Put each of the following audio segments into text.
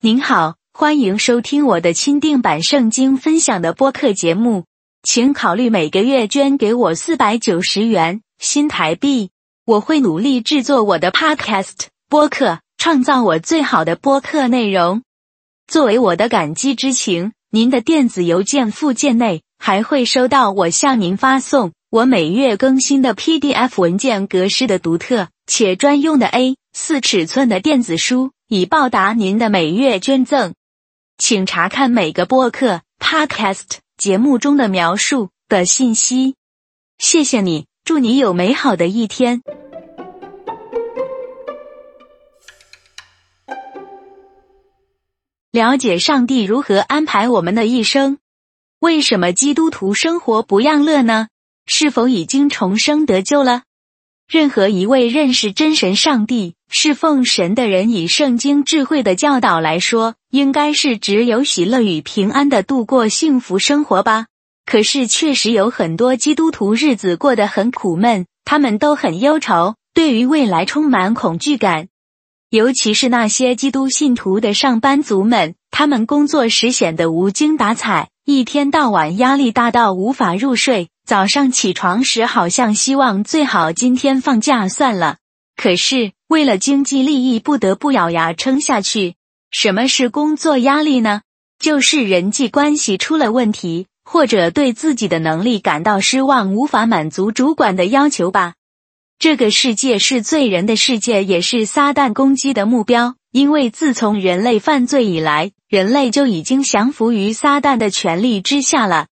您好，欢迎收听我的钦定版圣经分享的播客节目，请考虑每个月捐给我四百九十元新台币，我会努力制作我的 Podcast 播客，创造我最好的播客内容。作为我的感激之情，您的电子邮件附件内还会收到我向您发送我每月更新的 PDF 文件格式的独特且专用的 A 四尺寸的电子书。以报答您的每月捐赠，请查看每个播客 （podcast） 节目中的描述的信息。谢谢你，祝你有美好的一天。了解上帝如何安排我们的一生。为什么基督徒生活不样乐呢？是否已经重生得救了？任何一位认识真神上帝、侍奉神的人，以圣经智慧的教导来说，应该是只有喜乐与平安的度过幸福生活吧。可是，确实有很多基督徒日子过得很苦闷，他们都很忧愁，对于未来充满恐惧感。尤其是那些基督信徒的上班族们，他们工作时显得无精打采，一天到晚压力大到无法入睡。早上起床时，好像希望最好今天放假算了。可是为了经济利益，不得不咬牙撑下去。什么是工作压力呢？就是人际关系出了问题，或者对自己的能力感到失望，无法满足主管的要求吧。这个世界是罪人的世界，也是撒旦攻击的目标。因为自从人类犯罪以来，人类就已经降服于撒旦的权力之下了。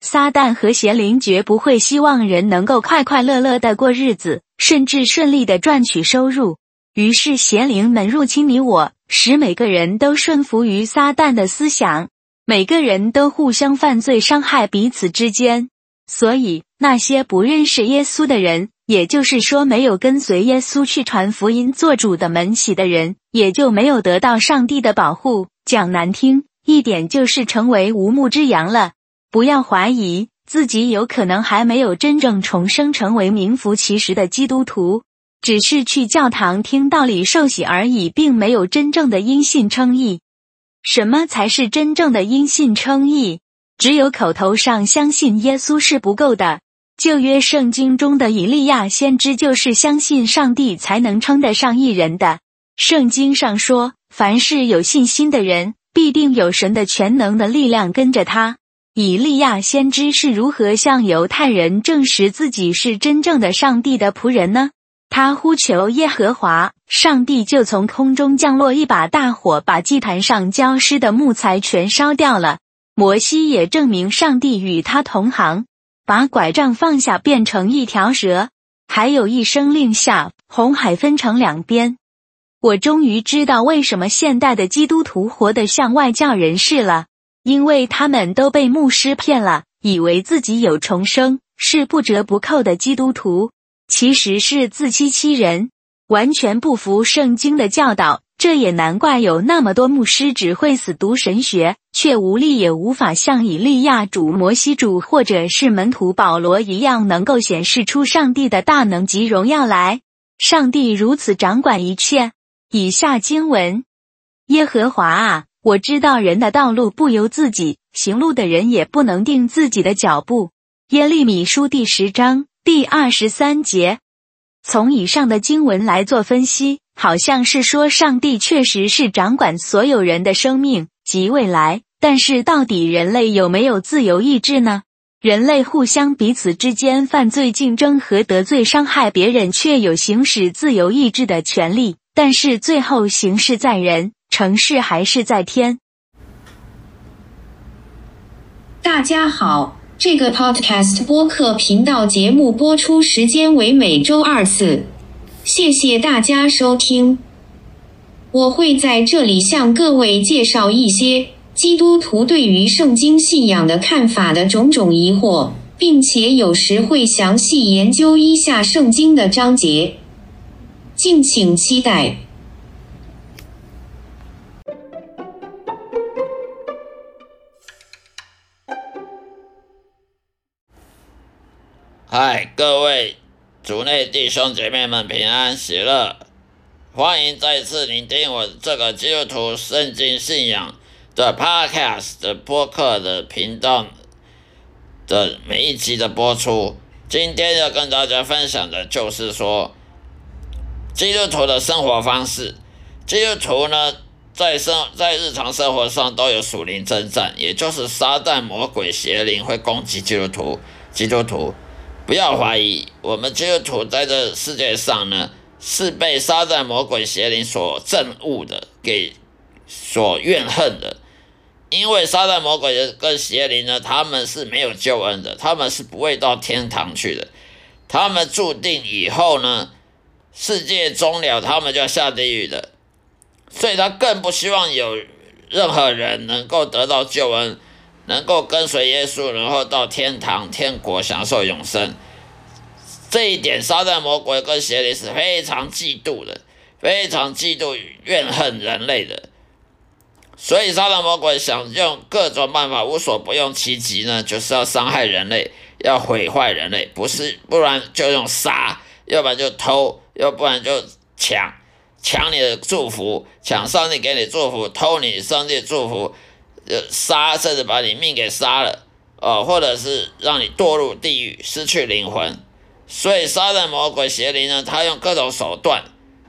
撒旦和邪灵绝不会希望人能够快快乐乐的过日子，甚至顺利的赚取收入。于是邪灵们入侵你我，使每个人都顺服于撒旦的思想，每个人都互相犯罪，伤害彼此之间。所以那些不认识耶稣的人，也就是说没有跟随耶稣去传福音、做主的门喜的人，也就没有得到上帝的保护。讲难听一点，就是成为无牧之羊了。不要怀疑自己有可能还没有真正重生，成为名副其实的基督徒，只是去教堂听道理、受洗而已，并没有真正的因信称义。什么才是真正的因信称义？只有口头上相信耶稣是不够的。旧约圣经中的以利亚先知就是相信上帝才能称得上一人的。圣经上说，凡是有信心的人，必定有神的全能的力量跟着他。以利亚先知是如何向犹太人证实自己是真正的上帝的仆人呢？他呼求耶和华，上帝就从空中降落一把大火，把祭坛上浇湿的木材全烧掉了。摩西也证明上帝与他同行，把拐杖放下变成一条蛇，还有一声令下，红海分成两边。我终于知道为什么现代的基督徒活得像外教人士了。因为他们都被牧师骗了，以为自己有重生，是不折不扣的基督徒，其实是自欺欺人，完全不服圣经的教导。这也难怪有那么多牧师只会死读神学，却无力也无法像以利亚主、摩西主或者是门徒保罗一样，能够显示出上帝的大能及荣耀来。上帝如此掌管一切。以下经文：耶和华啊。我知道人的道路不由自己，行路的人也不能定自己的脚步。耶利米书第十章第二十三节。从以上的经文来做分析，好像是说上帝确实是掌管所有人的生命及未来。但是到底人类有没有自由意志呢？人类互相彼此之间犯罪、竞争和得罪、伤害别人，却有行使自由意志的权利。但是最后行事在人。城市还是在天。大家好，这个 Podcast 播客频道节目播出时间为每周二次，谢谢大家收听。我会在这里向各位介绍一些基督徒对于圣经信仰的看法的种种疑惑，并且有时会详细研究一下圣经的章节，敬请期待。嗨，各位族内弟兄姐妹们，平安喜乐！欢迎再次聆听我这个基督徒圣经信仰的 Podcast 的播客的频道的每一集的播出。今天要跟大家分享的就是说，基督徒的生活方式。基督徒呢，在生在日常生活上都有属灵征战，也就是撒旦、魔鬼、邪灵会攻击基督徒。基督徒不要怀疑，我们基督徒在这世界上呢。是被撒旦魔鬼邪灵所憎恶的，给所怨恨的。因为撒旦魔鬼跟邪灵呢，他们是没有救恩的，他们是不会到天堂去的。他们注定以后呢，世界终了，他们就要下地狱的。所以他更不希望有任何人能够得到救恩，能够跟随耶稣，然后到天堂、天国享受永生。这一点，撒旦魔鬼跟邪灵是非常嫉妒的，非常嫉妒、怨恨人类的。所以，撒旦魔鬼想用各种办法，无所不用其极呢，就是要伤害人类，要毁坏人类。不是，不然就用杀，要不然就偷，要不然就抢，抢你的祝福，抢上帝给你祝福，偷你上帝祝福，杀，甚至把你命给杀了，哦，或者是让你堕入地狱，失去灵魂。所以，杀人魔鬼邪灵呢，他用各种手段，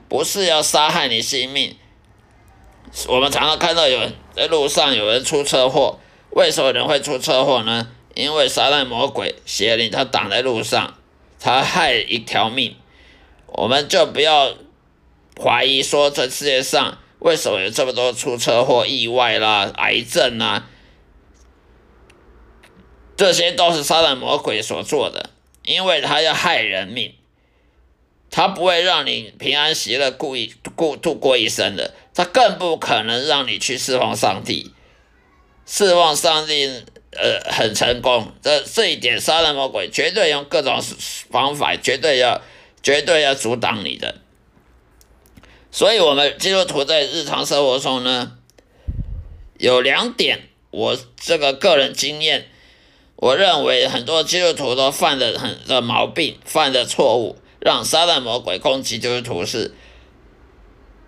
不是要杀害你性命。我们常常看到有人在路上有人出车祸，为什么人会出车祸呢？因为杀人魔鬼邪灵他挡在路上，他害一条命。我们就不要怀疑说，这世界上为什么有这么多出车祸、意外啦、癌症啊，这些都是杀人魔鬼所做的。因为他要害人命，他不会让你平安喜乐、故意过度过一生的，他更不可能让你去释放上帝，释放上帝，呃，很成功。这这一点，杀人魔鬼绝对用各种方法，绝对要绝对要阻挡你的。所以，我们基督徒在日常生活中呢，有两点，我这个个人经验。我认为很多基督徒都犯的很的毛病，犯的错误，让撒旦魔鬼攻击基督徒是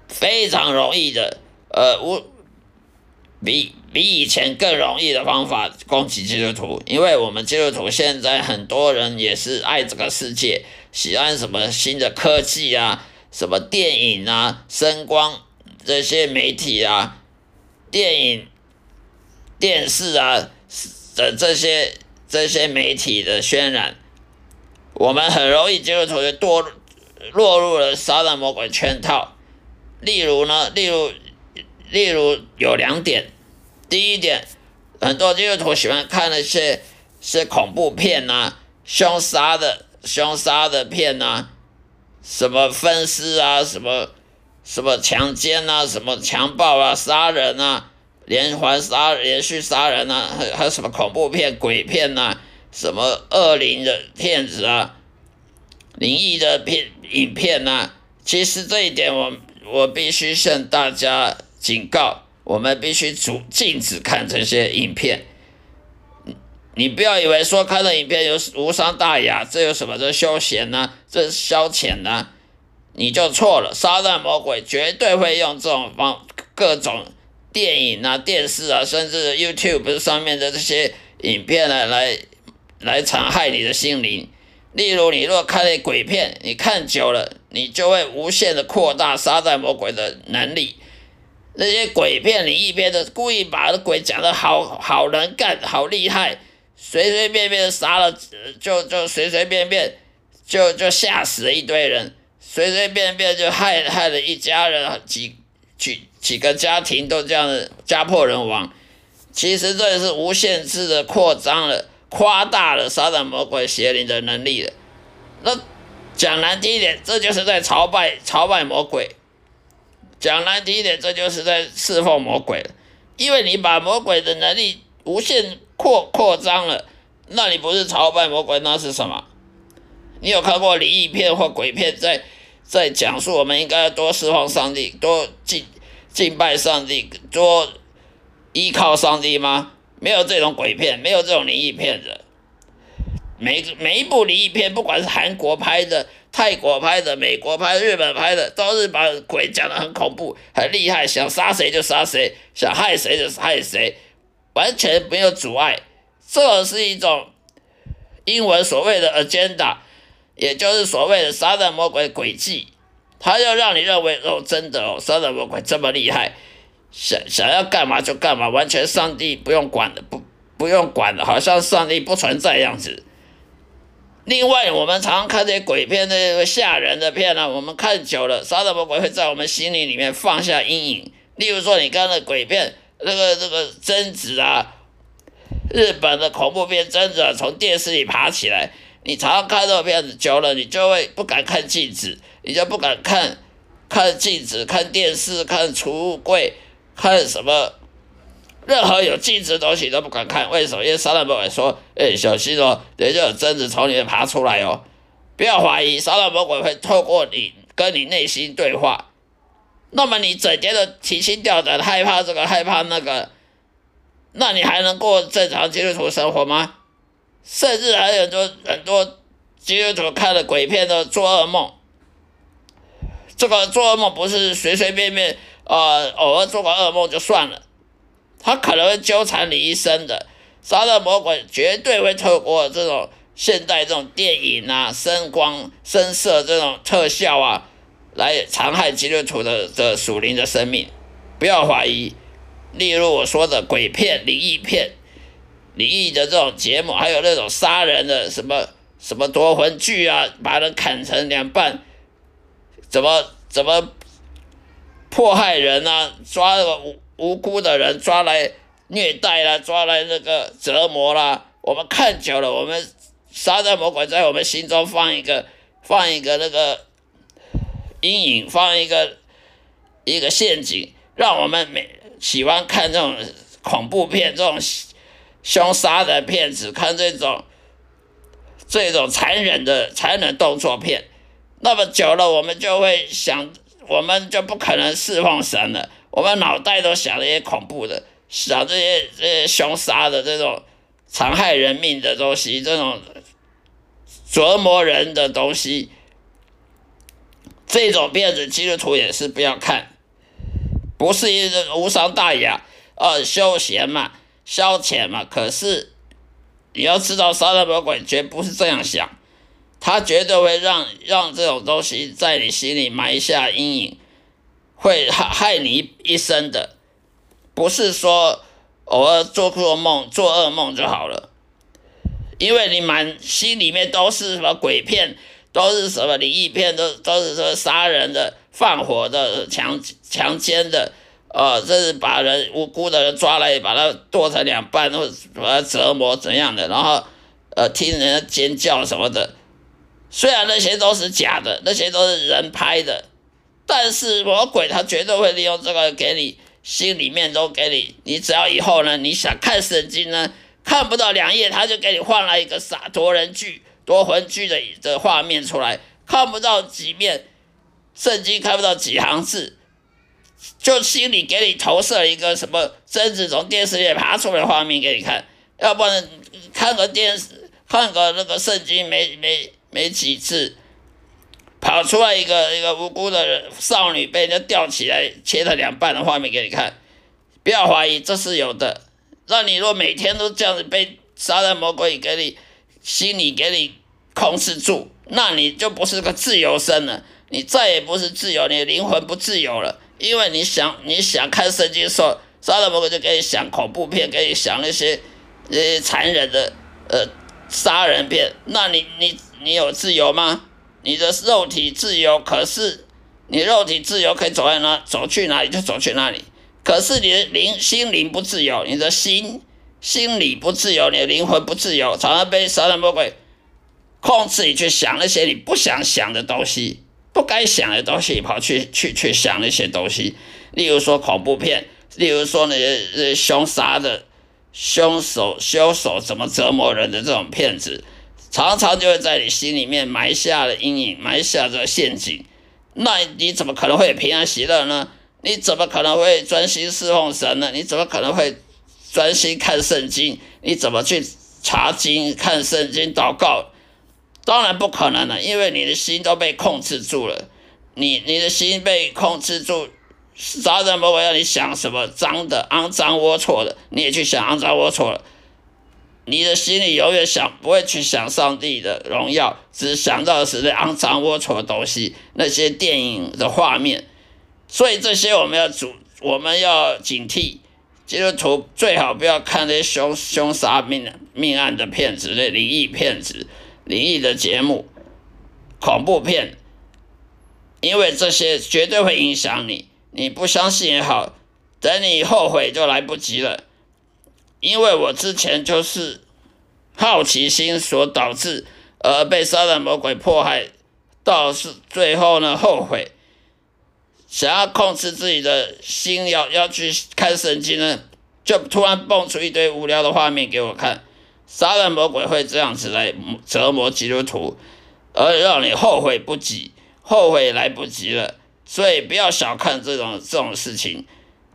非常容易的，呃，无比比以前更容易的方法攻击基督徒，因为我们基督徒现在很多人也是爱这个世界，喜欢什么新的科技啊，什么电影啊、声光这些媒体啊、电影、电视啊的这些。这些媒体的渲染，我们很容易基督徒就堕落入了撒旦魔鬼圈套。例如呢，例如，例如有两点。第一点，很多基督徒喜欢看那些是恐怖片呐，凶杀的凶杀的片呐，什么分尸啊，什么什么强奸啊，什么强暴啊，杀人啊。连环杀、连续杀人啊，还还有什么恐怖片、鬼片呐？什么恶灵的片子啊？灵异的片影片呐？其实这一点，我我必须向大家警告：我们必须阻禁止看这些影片。你不要以为说看了影片有无伤大雅，这有什么？这休闲呢？这消遣呢？你就错了。撒旦魔鬼绝对会用这种方各种。电影啊、电视啊，甚至 YouTube 上面的这些影片呢，来来残害你的心灵。例如，你若看那鬼片，你看久了，你就会无限的扩大杀旦魔鬼的能力。那些鬼片、灵异片的，故意把鬼讲的好好能干、好厉害，随随便便杀了，就就随随便便就就吓死了一堆人，随随便便就害害了一家人几几。几个家庭都这样家破人亡，其实这也是无限制的扩张了、夸大了撒旦魔鬼邪灵的能力了。那讲难听一点，这就是在朝拜朝拜魔鬼；讲难听一点，这就是在侍奉魔鬼。因为你把魔鬼的能力无限扩扩张了，那你不是朝拜魔鬼，那是什么？你有看过灵异片或鬼片在在讲述我们应该要多侍奉上帝，多敬。敬拜上帝，多依靠上帝吗？没有这种鬼片，没有这种灵异片的。每每一部灵异片，不管是韩国拍的、泰国拍的、美国拍、日本拍的，都是把鬼讲得很恐怖、很厉害，想杀谁就杀谁，想害谁就害谁，完全没有阻碍。这是一种英文所谓的 agenda，也就是所谓的撒旦魔鬼诡计，他要让你认为哦，真的哦，撒旦魔鬼这么厉害，想想要干嘛就干嘛，完全上帝不用管的，不不用管的，好像上帝不存在样子。另外，我们常看这些鬼片，那个吓人的片呢，我们看久了，撒旦魔鬼会在我们心里里面放下阴影。例如说，你看那鬼片，那个那个贞子啊，日本的恐怖片贞子从电视里爬起来，你常常看这个片子久了，你就会不敢看镜子，你就不敢看看镜子、看电视、看储物柜、看什么。任何有镜子的东西都不敢看，为什么？因为杀人魔鬼说：“哎，小心哦，等一下有贞子从里面爬出来哦。”不要怀疑，杀人魔鬼会透过你跟你内心对话。那么你整天的提心吊胆，害怕这个害怕那个，那你还能过正常基督徒生活吗？甚至还有很多很多基督徒看了鬼片的做噩梦。这个做噩梦不是随随便便，呃，偶尔做个噩梦就算了。他可能会纠缠你一生的，杀人魔鬼绝对会透过这种现代这种电影啊、声光、声色这种特效啊，来残害基督徒的的属灵的生命。不要怀疑，例如我说的鬼片、灵异片、灵异的这种节目，还有那种杀人的什么什么夺魂剧啊，把人砍成两半，怎么怎么迫害人啊，抓个无。无辜的人抓来虐待啦，抓来那个折磨啦。我们看久了，我们杀人魔鬼在我们心中放一个放一个那个阴影，放一个一个陷阱，让我们每喜欢看这种恐怖片、这种凶杀的片子，看这种这种残忍的残忍动作片。那么久了，我们就会想，我们就不可能释放神了。我们脑袋都想这些恐怖的，想这些这些凶杀的这种残害人命的东西，这种折磨人的东西，这种片子基督徒也是不要看，不是一个无伤大雅，呃，休闲嘛，消遣嘛。可是你要知道，杀人魔鬼绝不是这样想，他绝对会让让这种东西在你心里埋下阴影。会害害你一生的，不是说偶尔做做梦、做噩梦就好了，因为你满心里面都是什么鬼片，都是什么灵异片，都都是说杀人的、放火的、强强奸的，呃，这是把人无辜的人抓来，把他剁成两半，或者把他折磨怎样的，然后呃听人家尖叫什么的，虽然那些都是假的，那些都是人拍的。但是魔鬼他绝对会利用这个给你心里面都给你，你只要以后呢，你想看圣经呢，看不到两页，他就给你换了一个洒脱人剧、夺魂剧的的画面出来，看不到几面圣经，看不到几行字，就心里给你投射一个什么贞子从电视里爬出来的画面给你看，要不然看个电视，看个那个圣经没没没几次。跑出来一个一个无辜的少女被人家吊起来切成两半的画面给你看，不要怀疑，这是有的。让你若每天都这样子被杀人魔鬼给你心里给你控制住，那你就不是个自由身了，你再也不是自由，你的灵魂不自由了。因为你想你想看圣经说杀人魔鬼就给你想恐怖片，给你想那些呃残忍的呃杀人片，那你你你有自由吗？你的肉体自由，可是你肉体自由可以走在哪，走去哪里就走去哪里。可是你的灵心灵不自由，你的心心理不自由，你的灵魂不自由，常常被杀人魔鬼控制你去想那些你不想想的东西，不该想的东西，跑去去去想那些东西。例如说恐怖片，例如说那些凶杀的凶手凶手怎么折磨人的这种片子。常常就会在你心里面埋下了阴影，埋下这陷阱。那你怎么可能会平安喜乐呢？你怎么可能会专心侍奉神呢？你怎么可能会专心看圣经？你怎么去查经、看圣经、祷告？当然不可能了，因为你的心都被控制住了，你你的心被控制住，杀人魔鬼让你想什么脏的、肮脏、龌龊的，你也去想肮脏、龌龊了。你的心里永远想不会去想上帝的荣耀，只想到的是那肮脏龌龊的东西，那些电影的画面。所以这些我们要主，我们要警惕。基督徒最好不要看那些凶凶杀命命案的片子，那灵异片子、灵异的节目、恐怖片，因为这些绝对会影响你。你不相信也好，等你后悔就来不及了。因为我之前就是好奇心所导致而被杀人魔鬼迫害，到是最后呢后悔，想要控制自己的心，要要去看圣经呢，就突然蹦出一堆无聊的画面给我看。杀人魔鬼会这样子来折磨基督徒，而让你后悔不及，后悔来不及了。所以不要小看这种这种事情。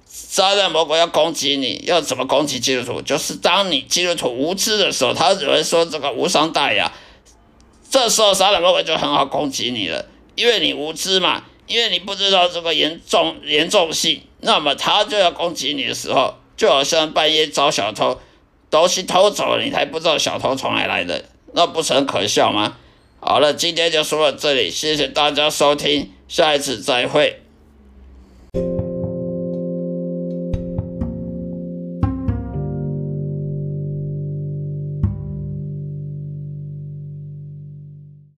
杀人魔鬼要攻击你，要怎么攻击基督徒？就是当你基督徒无知的时候，他只会说这个无伤大雅。这时候杀人魔鬼就很好攻击你了，因为你无知嘛，因为你不知道这个严重严重性，那么他就要攻击你的时候，就好像半夜找小偷，东西偷走了，你还不知道小偷从哪来的，那不是很可笑吗？好了，今天就说到这里，谢谢大家收听，下一次再会。